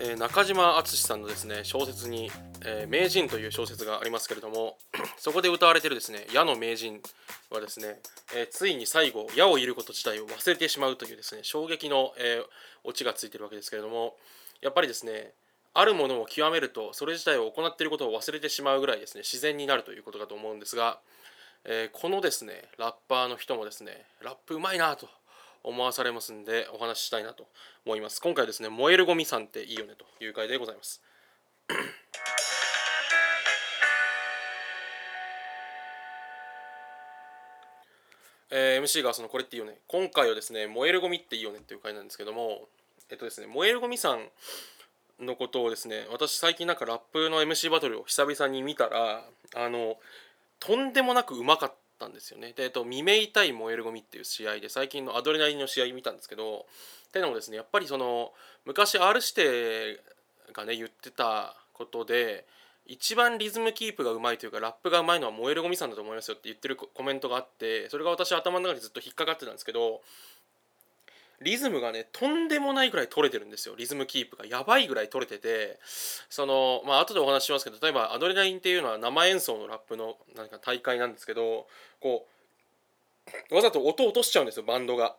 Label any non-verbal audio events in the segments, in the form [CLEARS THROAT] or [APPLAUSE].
えー、中島敦さんのですね小説に、えー、名人という小説がありますけれども [CLEARS THROAT] そこで歌われてるですね矢の名人はですね、えー、ついに最後矢を射ること自体を忘れてしまうというですね衝撃の、えオチがついてるわけですけれどもやっぱりですねあるものを極めるとそれ自体を行っていることを忘れてしまうぐらいですね自然になるということかと思うんですが、えこのですねラッパーの人もですねラップうまいなと思わされますんでお話ししたいなと思います。今回ですね燃えるゴミさんっていいよねという回でございます。[CLEARS THROAT] えー、MC がそのこれっていいよね。今回はですね燃えるゴミっていいよねっていう回なんですけどもえっとですね燃えるゴミさんのことをですね私最近なんかラップの MC バトルを久々に見たらあのとんでもなくうまかったんですよね。で、えっと、未明対燃えるゴミっていう試合で最近のアドレナリンの試合見たんですけどっていうのもですねやっぱりその昔 R 指定がね言ってたことで一番リズムキープがうまいというかラップがうまいのは燃えるゴミさんだと思いますよって言ってるコメントがあってそれが私頭の中にずっと引っかかってたんですけどリズムがねとんでもないぐらい取れてるんですよリズムキープがやばいぐらい取れててそのまあ後でお話しますけど例えばアドレナリンっていうのは生演奏のラップのなんか大会なんですけどこうわざと音を落としちゃうんですよバンドが。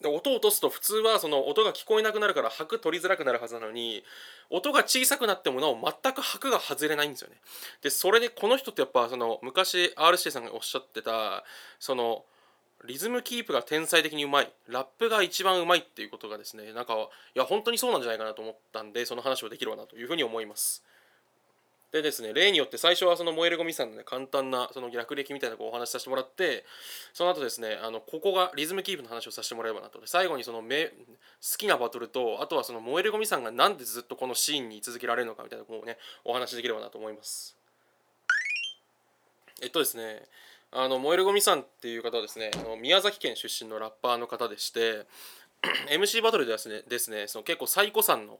で音を落とすと普通はその音が聞こえなくなるから拍取りづらくなるはずなのに音が小さくなってもなお全く拍が外れないんですよね。でそれでこの人ってやっぱその昔 RC さんがおっしゃってたそのリズムキープが天才的にうまい。ラップが一番うまいっていうことがですねなんかいや本当にそうなんじゃないかなと思ったんでその話をできるなというふうに思います。でですね例によって最初はその燃えるゴミさんのね簡単なその略歴みたいなこうお話しさせてもらってその後ですねあのここがリズムキープの話をさせてもらえばなと。最後にそのめ好きなバトルとあとはその燃えるゴミさんがなんでずっとこのシーンに居続けられるのかみたいなこうねお話しできればなと思います。えっとですねあの燃えるゴミさんっていう方はですねあの宮崎県出身のラッパーの方でして [CLEARS THROAT] MC バトルではですねですねその結構最古さんの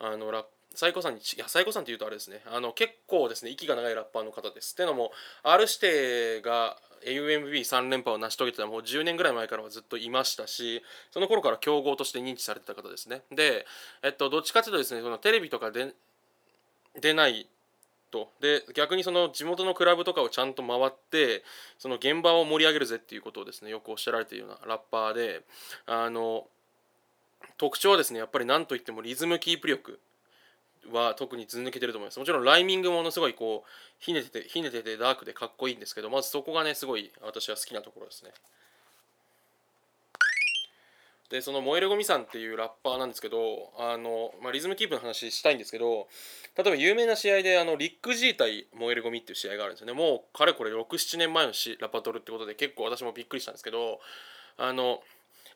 あのラッ最古さんにいや最古さんっていうとあれですねあの結構ですね息が長いラッパーの方です。っていうのも R 指定が AUMB3 連覇を成し遂げてたもう10年ぐらい前からはずっといましたしその頃から強豪として認知されてた方ですね。でえっとどっちかというとですねそのテレビとかで出ないと。で逆にその地元のクラブとかをちゃんと回ってその現場を盛り上げるぜっていうことをですねよくおっしゃられているようなラッパーであの特徴はですねやっぱり何といってもリズムキープ力は特にず抜けてると思います。もちろんライミングもものすごいこうひねててひねててダークでかっこいいんですけどまずそこがねすごい私は好きなところですね。でその燃えるゴミさんっていうラッパーなんですけどあの、まあ、リズムキープの話したいんですけど例えば有名な試合であのリック G 対燃えるゴミっていう試合があるんですよね。もうかれこれ67年前のしラッパトルってことで結構私もびっくりしたんですけどあの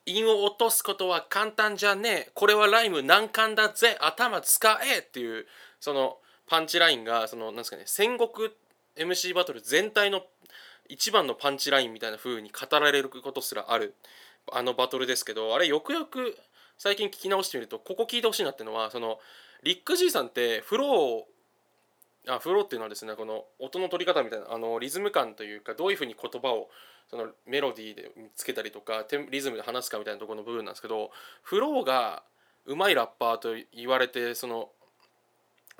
韻を落とすことは簡単じゃねえ。これはライム難関だぜ。頭使えっていうそのパンチラインがそのなんですかね戦国 MC バトル全体の一番のパンチラインみたいな風に語られることすらある。あのバトルですけどあれよくよく最近聞き直してみるとここ聞いてほしいなっていうのはそのリック G さんってフローあフローっていうのはですねこの音の取り方みたいなあのリズム感というかどういうふうに言葉をそのメロディーでつけたりとかリズムで話すかみたいなところの部分なんですけどフローがうまいラッパーと言われてその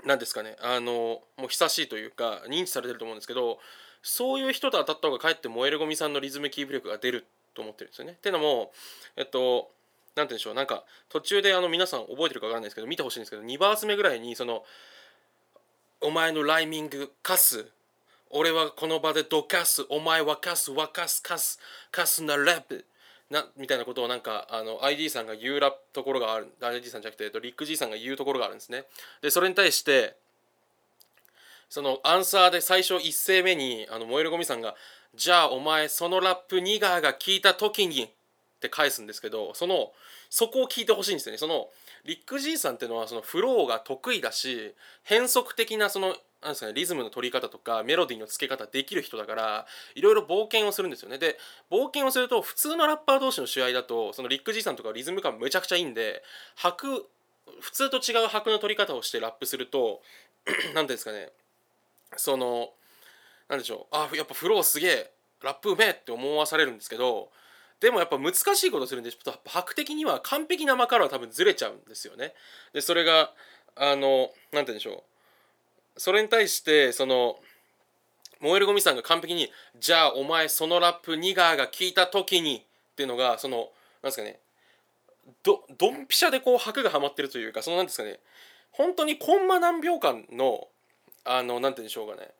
何ですかねあのもう久しいというか認知されてると思うんですけどそういう人と当たった方がかえって燃えるゴミさんのリズムキープ力が出ると思ってるんですよね。っていうのもえっと何て言うんでしょうなんか途中であの皆さん覚えてるか分からないですけど見てほしいんですけど2バース目ぐらいにその「お前のライミングカス俺はこの場でどかすお前はカス沸かすカスカスなラップ」なみたいなことをなんかあの ID さんが言うらところがある ID さんじゃなくてリック G さんが言うところがあるんですね。でそれに対してそのアンサーで最初一声目にあの燃えるゴミさんが「じゃあお前そのラップニガーが聞いた時に」って返すんですけどそのそこを聞いてほしいんですよね。そのリック・ジーさんっていうのはそのフローが得意だし変則的なそのなんですかね、リズムの取り方とかメロディーの付け方できる人だからいろいろ冒険をするんですよねで冒険をすると普通のラッパー同士の試合だとそのリック・ジーさんとかリズム感めちゃくちゃいいんで拍普通と違う拍の取り方をしてラップすると [CLEARS THROAT] 何ていうんですかねその何でしょう。あやっぱフローすげえラップうめえって思わされるんですけどでもやっぱ難しいことするんでちょっと白的には完璧な間からは多分ずれちゃうんですよね。でそれがあの何て言うんでしょう。それに対してその燃えるゴミさんが完璧に「じゃあお前そのラップニガーが聞いた時に」っていうのがそのなんですかね。どドンピシャでこう拍がはまってるというかそのなんですかね。本当にコンマ何秒間のあのなんて言うんでしょうかね。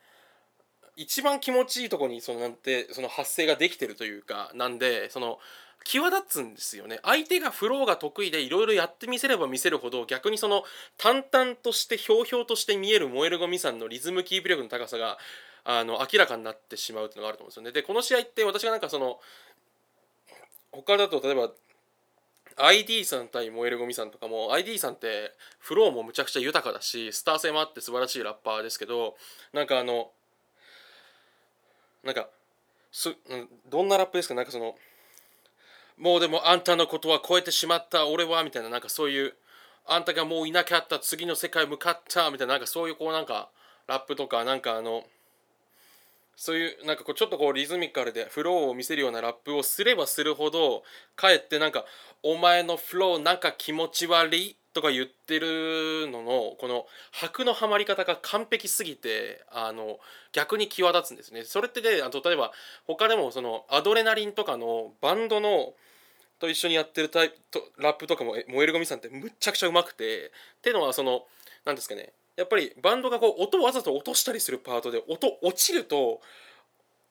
一番気持ちいいとこにそのなんてその発声ができてるというかなんでその際立つんですよね。相手がフローが得意でいろいろやってみせれば見せるほど逆にその淡々としてひょうひょうとして見える燃えるゴミさんのリズムキープ力の高さがあの明らかになってしまうっていうのがあると思うんですよね。でこの試合って私がなんかその他だと例えば ID さん対燃えるゴミさんとかも ID さんってフローもむちゃくちゃ豊かだしスター性もあって素晴らしいラッパーですけどなんかあのなんかすどんなラップですか？なんかそのもうでもあんたのことは超えてしまった俺はみたいななんかそういうあんたがもういなかった次の世界向かったみたいななんかそういうこうなんかラップとかなんかあのそういうなんかこうちょっとこうリズミカルでフローを見せるようなラップをすればするほどかえってなんか「お前のフローなんか気持ち悪い」とか言ってるののこの拍のはまり方が完璧すぎてあの逆に際立つんですね。それってであと例えば他でもそのアドレナリンとかのバンドのと一緒にやってるタイプとラップとかも燃えるゴミさんってむっちゃくちゃうまくてっていうのはその何ですかねやっぱりバンドがこう音をわざと落としたりするパートで音落ちると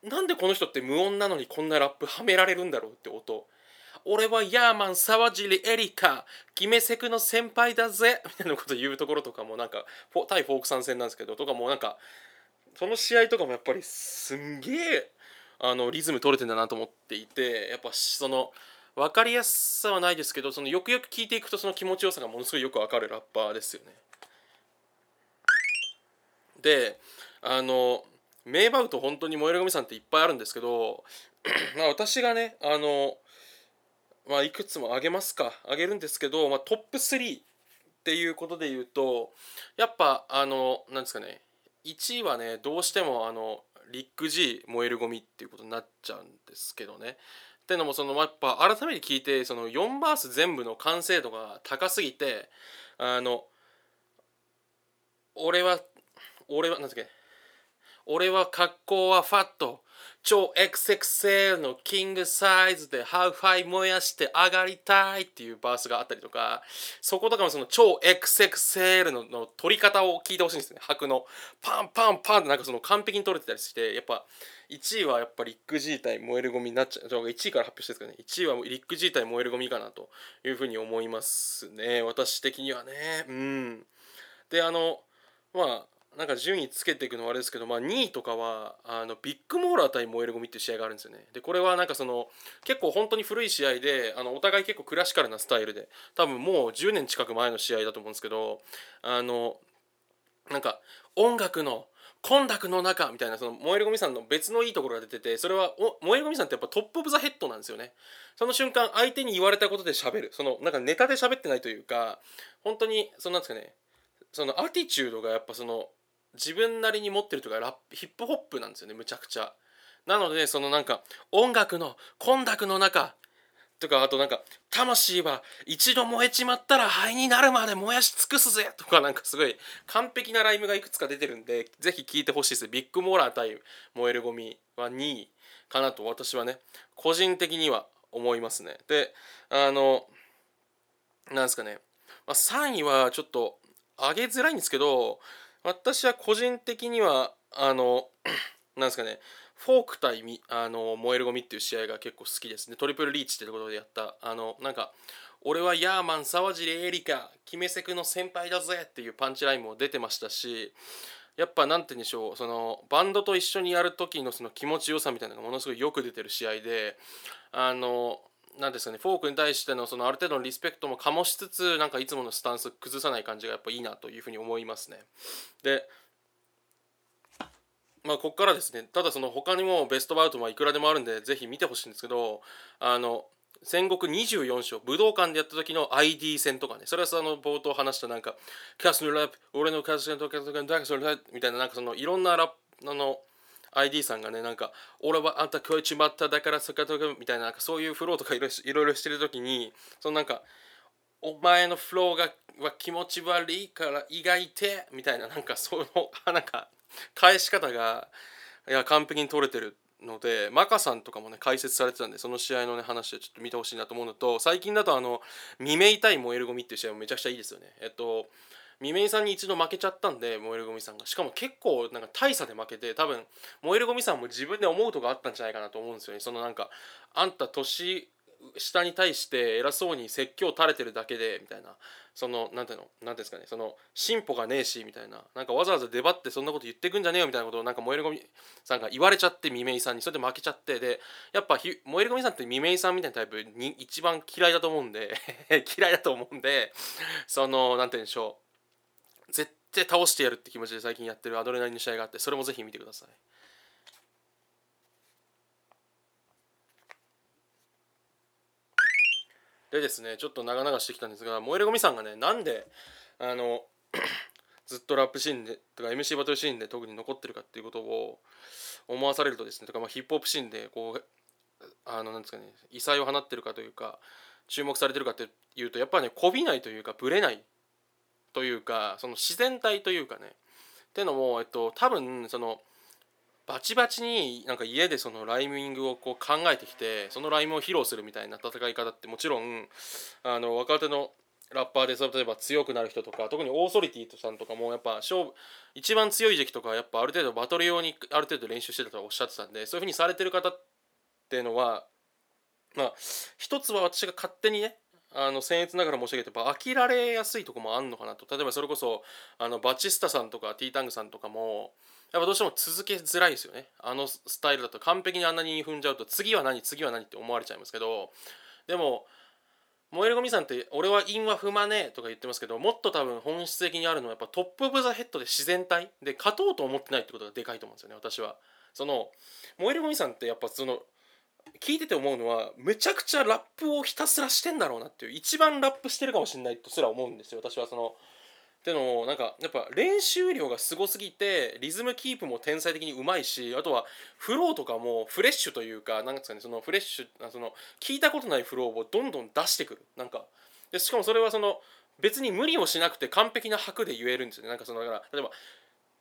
なんでこの人って無音なのにこんなラップはめられるんだろうって音俺はヤーマン沢尻エリカ決めセクの先輩だぜ [LAUGHS] みたいなこと言うところとかもなんか対フォーク参戦なんですけどとかもなんかその試合とかもやっぱりすんげえあのリズム取れてんだなと思っていてやっぱその分かりやすさはないですけどそのよくよく聞いていくとその気持ちよさがものすごいよく分かるラッパーですよね。であの名バウト本当に燃えるゴミさんっていっぱいあるんですけど [CLEARS THROAT] まあ私がねあのまあいくつもあげますかあげるんですけど、まあ、トップ3っていうことで言うとやっぱあのなんですかね1位はねどうしてもあのリック G 燃えるゴミっていうことになっちゃうんですけどねっていうのもそのやっぱ改めて聞いてその4バース全部の完成度が高すぎてあの俺は俺は、なんだっけ、俺は格好はファット。超 XXL のキングサイズでハウファイ燃やして上がりたいっていうバースがあったりとか、そことかもその超 XXL のの取り方を聞いてほしいんですね。拍のパンパンパンってなんかその完璧に取れてたりして、やっぱ1位はやっぱリック G 対燃えるゴミになっちゃう。1位から発表してるんですけどね。1位はリック G 対燃えるゴミかなというふうに思いますね。私的にはね。うん。で、あの、まあ、なんか順位つけていくのはあれですけど、まあ、2位とかはあのビッグモーラー対燃えるゴミっていう試合があるんですよね。でこれはなんかその結構本当に古い試合であのお互い結構クラシカルなスタイルで多分もう10年近く前の試合だと思うんですけどあのなんか音楽の混濁の中みたいなその燃えるゴミさんの別のいいところが出ててそれは燃えるゴミさんってやっぱトップ・オブ・ザ・ヘッドなんですよねその瞬間相手に言われたことで喋るそのなんかネタで喋ってないというか本当にそのなんですかねそのアティチュードがやっぱその自分なりに持ってるとかラップヒップホップなんですよねむちゃくちゃ。なのでそのなんか音楽の混濁の中とかあとなんか魂は一度燃えちまったら灰になるまで燃やし尽くすぜとかなんかすごい完璧なライムがいくつか出てるんでぜひ聞いてほしいです。ビッグモーラー対燃えるゴミは2位かなと私はね個人的には思いますね。であのなんですかね、まあ、3位はちょっと上げづらいんですけど私は個人的にはあの [CLEARS THROAT] なんですかねフォーク対あの燃えるゴミっていう試合が結構好きです。ねトリプルリーチってところでやったあのなんか俺はヤーマン沢尻エリカ決めセクの先輩だぜっていうパンチラインも出てましたしやっぱ何て言うんでしょうそのバンドと一緒にやる時のその気持ちよさみたいなのがものすごいよく出てる試合であの何ですかねフォークに対してのそのある程度のリスペクトも醸しつつなんかいつものスタンス崩さない感じがやっぱいいなというふうに思いますね。でまあここからですねただその他にもベストバウトはいくらでもあるんでぜひ見てほしいんですけどあの戦国24章武道館でやった時の ID 戦とかねそれはその冒頭話したなんか「キャスのラップ俺のキャスのキャスのラップ」みたいななんかそのいろんなラップの ID さんがねなんか「俺はあんた超えちまっただからそかとか」みたいななんかそういうフローとかいろいろしてる時にそのなんか「お前のフローがは気持ち悪いから意外て」みたいななんかそのなんか返し方がいや完璧に取れてるのでマカさんとかもね解説されてたんでその試合のね話でちょっと見てほしいなと思うのと最近だとあの「未明対燃えるゴミ」っていう試合もめちゃくちゃいいですよね。えっと未明さんに一度負けちゃったんで燃えるゴミさんが。しかも結構なんか大差で負けて多分燃えるゴミさんも自分で思うとこあったんじゃないかなと思うんですよね。そのなんかあんた年下に対して偉そうに説教垂れてるだけでみたいな。その何ていうの？何ですかね。その進歩がねえしみたいな。なんかわざわざ出張ってそんなこと言ってくんじゃねえよみたいなことをなんか燃えるゴミさんが言われちゃって未明さんに。それで負けちゃってでやっぱ燃えるゴミさんって未明さんみたいなタイプに一番嫌いだと思うんで [LAUGHS] 嫌いだと思うんでその何て言うんでしょう。絶対倒してやるって気持ちで最近やってるアドレナリンの試合があってそれもぜひ見てください。でですねちょっと長々してきたんですが燃えるゴミさんがねなんであの [CLEARS THROAT] ずっとラップシーンでとか MC バトルシーンで特に残ってるかっていうことを思わされるとですねとかまあヒップホップシーンでこうあのなんですかね異彩を放ってるかというか注目されてるかっていうとやっぱねこびないというかぶれない。というかその自然体というかね。ってのも、えっと、多分そのバチバチになんか家でそのライミングをこう考えてきてそのライムを披露するみたいな戦い方ってもちろんあの若手のラッパーで例えば強くなる人とか特にオーソリティさんとかもやっぱ勝負一番強い時期とかやっぱある程度バトル用にある程度練習してたとおっしゃってたんでそういうふうにされてる方っていうのはまあ一つは私が勝手にねあの僭越ながら申し上げてやっぱ飽きられやすいとこもあんのかなと。例えばそれこそあのバチスタさんとかティータングさんとかもやっぱどうしても続けづらいですよね。あのスタイルだと完璧にあんなに踏んじゃうと次は何次は何って思われちゃいますけど。でも燃えるゴミさんって俺は韻は踏まねえとか言ってますけどもっと多分本質的にあるのはやっぱトップ・オブ・ザ・ヘッドで自然体。で勝とうと思ってないってことがでかいと思うんですよね私は。その燃えるゴミさんってやっぱその聞いてて思うのはめちゃくちゃラップをひたすらしてんだろうなっていう一番ラップしてるかもしれないとすら思うんですよ私はその。ってのもなんかやっぱ練習量がすごすぎてリズムキープも天才的にうまいしあとはフローとかもフレッシュというかなんですかねそのフレッシュその聞いたことないフローをどんどん出してくる。なんかでしかもそれはその別に無理をしなくて完璧な拍で言えるんですよね。なんかそのだから例えば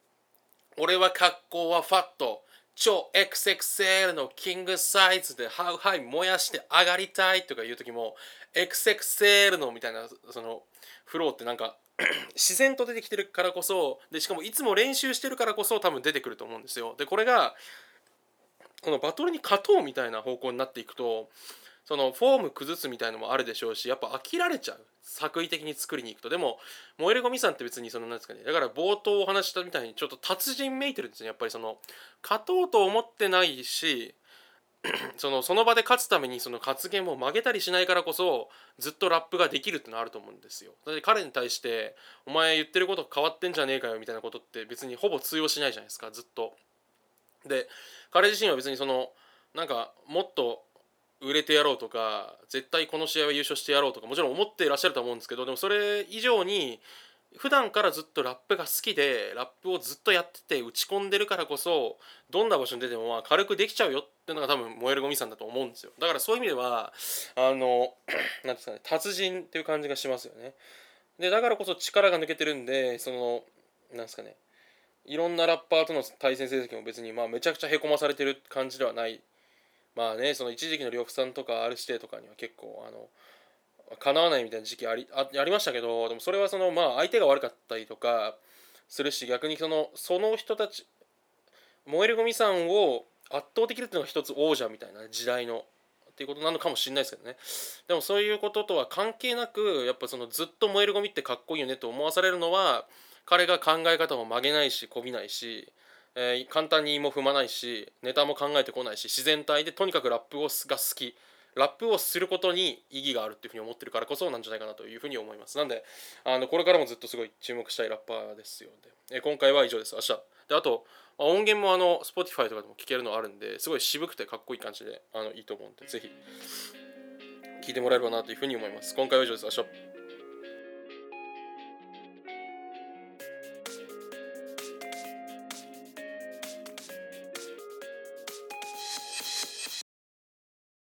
「俺は格好はファット。超 XXL のキングサイズでハウハイ燃やして上がりたいとかいう時も XXL のみたいなそのフローってなんか [CLEARS THROAT] 自然と出てきてるからこそでしかもいつも練習してるからこそ多分出てくると思うんですよ。でこれがこのバトルに勝とうみたいな方向になっていくとそのフォーム崩すみたいのもあるでしょうしやっぱ飽きられちゃう作為的に作りに行くとでも燃えるゴミさんって別にそのなんですかねだから冒頭お話したみたいにちょっと達人めいてるんですねやっぱりその勝とうと思ってないし [CLEARS THROAT] そのその場で勝つためにその発言も曲げたりしないからこそずっとラップができるってのはあると思うんですよ。だって彼に対して「お前言ってること変わってんじゃねえかよ」みたいなことって別にほぼ通用しないじゃないですかずっと。で彼自身は別にそのなんかもっと売れてやろうとか絶対この試合は優勝してやろうとかもちろん思っていらっしゃると思うんですけどでもそれ以上に普段からずっとラップが好きでラップをずっとやってて打ち込んでるからこそどんな場所に出てもまあ軽くできちゃうよっていうのが多分燃えるゴミさんだと思うんですよ。だからそういう意味ではあの [CLEARS THROAT] 何ですかね達人っていう感じがしますよね。でだからこそ力が抜けてるんでそのなんですかねいろんなラッパーとの対戦成績も別にまあめちゃくちゃへこまされてる感じではないまあねその一時期の呂布さんとか R 指定とかには結構あの叶わないみたいな時期ありあありましたけどでもそれはそのまあ相手が悪かったりとかするし逆にそのその人たち燃えるゴミさんを圧倒的っていうのが一つ王者みたいな時代のっていうことなのかもしれないですけどね。でもそういうこととは関係なくやっぱそのずっと燃えるゴミってかっこいいよねと思わされるのは彼が考え方も曲げないしこびないしえー、簡単にも踏まないしネタも考えてこないし自然体でとにかくラップをが好き。ラップをすることに意義があるっていうふうに思ってるからこそなんじゃないかなというふうに思います。なんであのこれからもずっとすごい注目したいラッパーですよ。で、え、今回は以上です。明日。であと音源もあの Spotify とかでも聴けるのあるんですごい渋くてかっこいい感じであのいいと思うんでぜひ聴いてもらえればなというふうに思います。今回は以上です。明日。